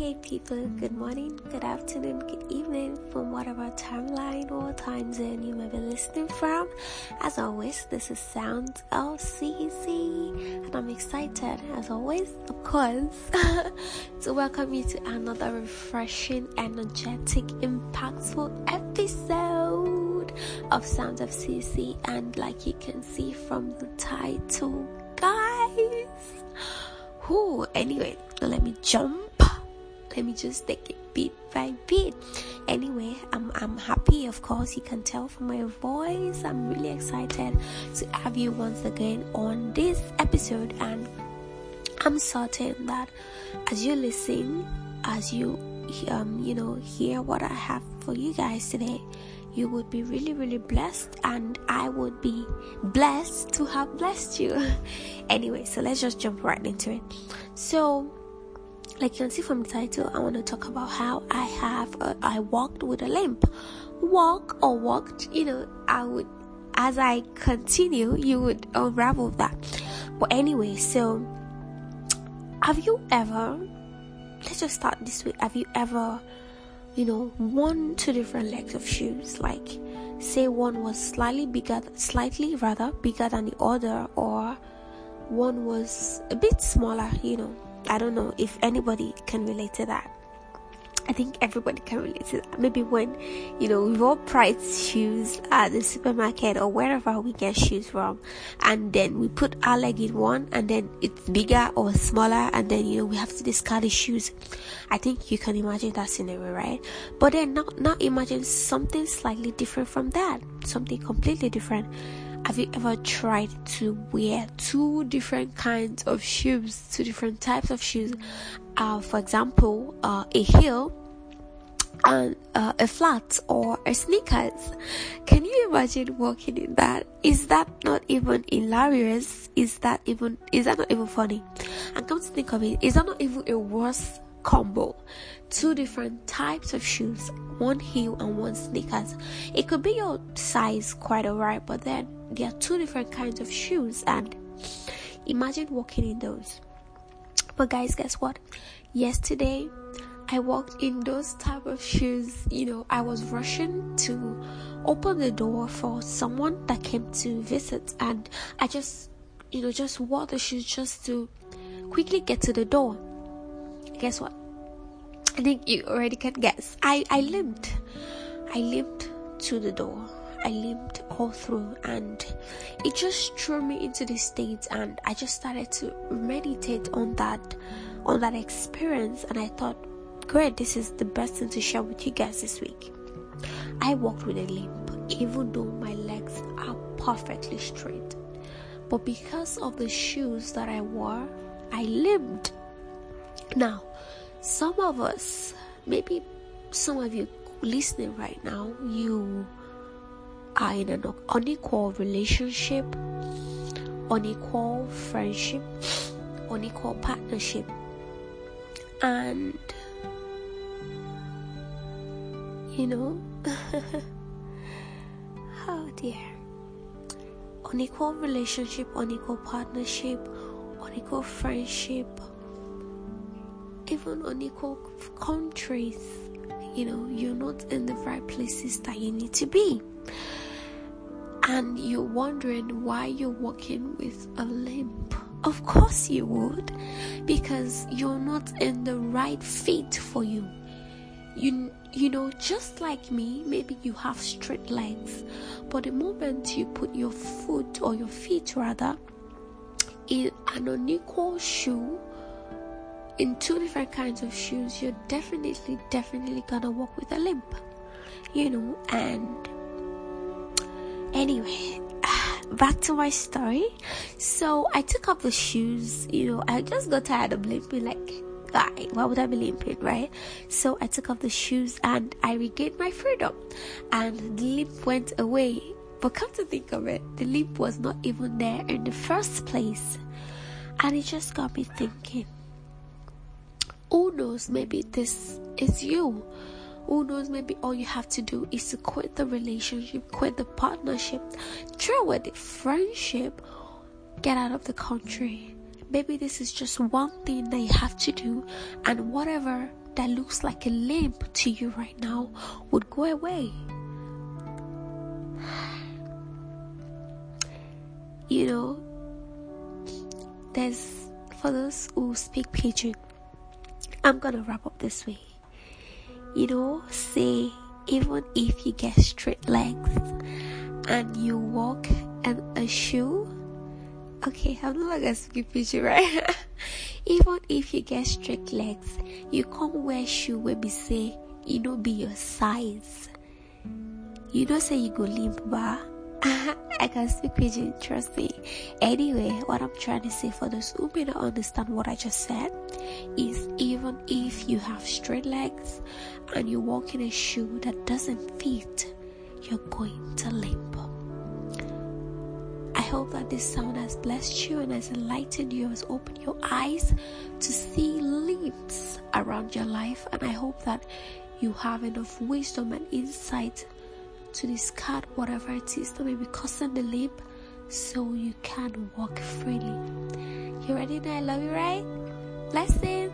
hey people, good morning, good afternoon, good evening from whatever timeline or time zone you may be listening from. As always, this is Sounds of CC, and I'm excited, as always, of course, to welcome you to another refreshing, energetic, impactful episode of Sounds of CC. And like you can see from the title, guys, who anyway, let me jump let me just take it bit by bit. Anyway i'm i'm happy of course you can tell from my voice. I'm really excited to have you once again on this episode. And i'm certain that as you listen as you um you know hear what i have for you guys today you would be really really blessed. And i would be blessed to have blessed you. Anyway so let's just jump right into it. So like you can see from the title, I want to talk about how I have a, I walked with a limp. Walk or walked, you know, I would as I continue, you would unravel that. But anyway, so have you ever? Let's just start this way. Have you ever, you know, worn two different legs of shoes? Like, say one was slightly bigger, slightly rather bigger than the other, or one was a bit smaller, you know I don't know if anybody can relate to that. I think everybody can relate to that. Maybe when, you know, we've all priced shoes at the supermarket or wherever we get shoes from, and then we put our leg in one, and then it's bigger or smaller, and then, you know, we have to discard the shoes. I think you can imagine that scenario, right? But then now, now imagine something slightly different from that, something completely different have you ever tried to wear two different kinds of shoes, two different types of shoes? Uh, for example, uh, a heel and uh, a flat or a sneakers. Can you imagine walking in that? Is that not even hilarious? Is that even is that not even funny? And come to think of it, is that not even a worse combo? Two different types of shoes, one heel and one sneakers. It could be your size quite alright, but then there are two different kinds of shoes and imagine walking in those but guys guess what yesterday i walked in those type of shoes you know i was rushing to open the door for someone that came to visit and i just you know just wore the shoes just to quickly get to the door guess what i think you already can guess i i limped i limped to the door I limped all through, and it just threw me into this state, and I just started to meditate on that, on that experience, and I thought, great, this is the best thing to share with you guys this week. I walked with a limp, even though my legs are perfectly straight, but because of the shoes that I wore, I limped. Now, some of us, maybe some of you listening right now, you are in an unequal relationship, unequal friendship, unequal partnership, and you know, oh dear, unequal relationship, unequal partnership, unequal friendship, even unequal countries. You know, you're not in the right places that you need to be and you're wondering why you're walking with a limp. Of course you would, because you're not in the right fit for you. You you know, just like me, maybe you have straight legs, but the moment you put your foot or your feet rather in an unequal shoe, in two different kinds of shoes, you're definitely, definitely gonna walk with a limp. You know, and Anyway, back to my story. So I took off the shoes, you know, I just got tired of limping like guy. Why would I be limping, right? So I took off the shoes and I regained my freedom. And the limp went away. But come to think of it, the limp was not even there in the first place. And it just got me thinking. Who knows, maybe this is you who knows, maybe all you have to do is to quit the relationship, quit the partnership, away the friendship, get out of the country. Maybe this is just one thing that you have to do, and whatever that looks like a limp to you right now would go away. You know, there's for those who speak pidgin, I'm gonna wrap up this way. You know, say even if you get straight legs and you walk in a shoe, okay, I'm not gonna speak pidgin, right? even if you get straight legs, you can't wear shoe where we say you know be your size. You don't say you go limp bar I can speak pidgin, trust me. Anyway, what I'm trying to say for those who may not understand what I just said is even if you have straight legs and you walk in a shoe that doesn't fit, you're going to limp. I hope that this sound has blessed you and has enlightened you, has opened your eyes to see limps around your life. And I hope that you have enough wisdom and insight to discard whatever it is that may be causing the limp so you can walk freely. You ready now? I love you, right? Blessings.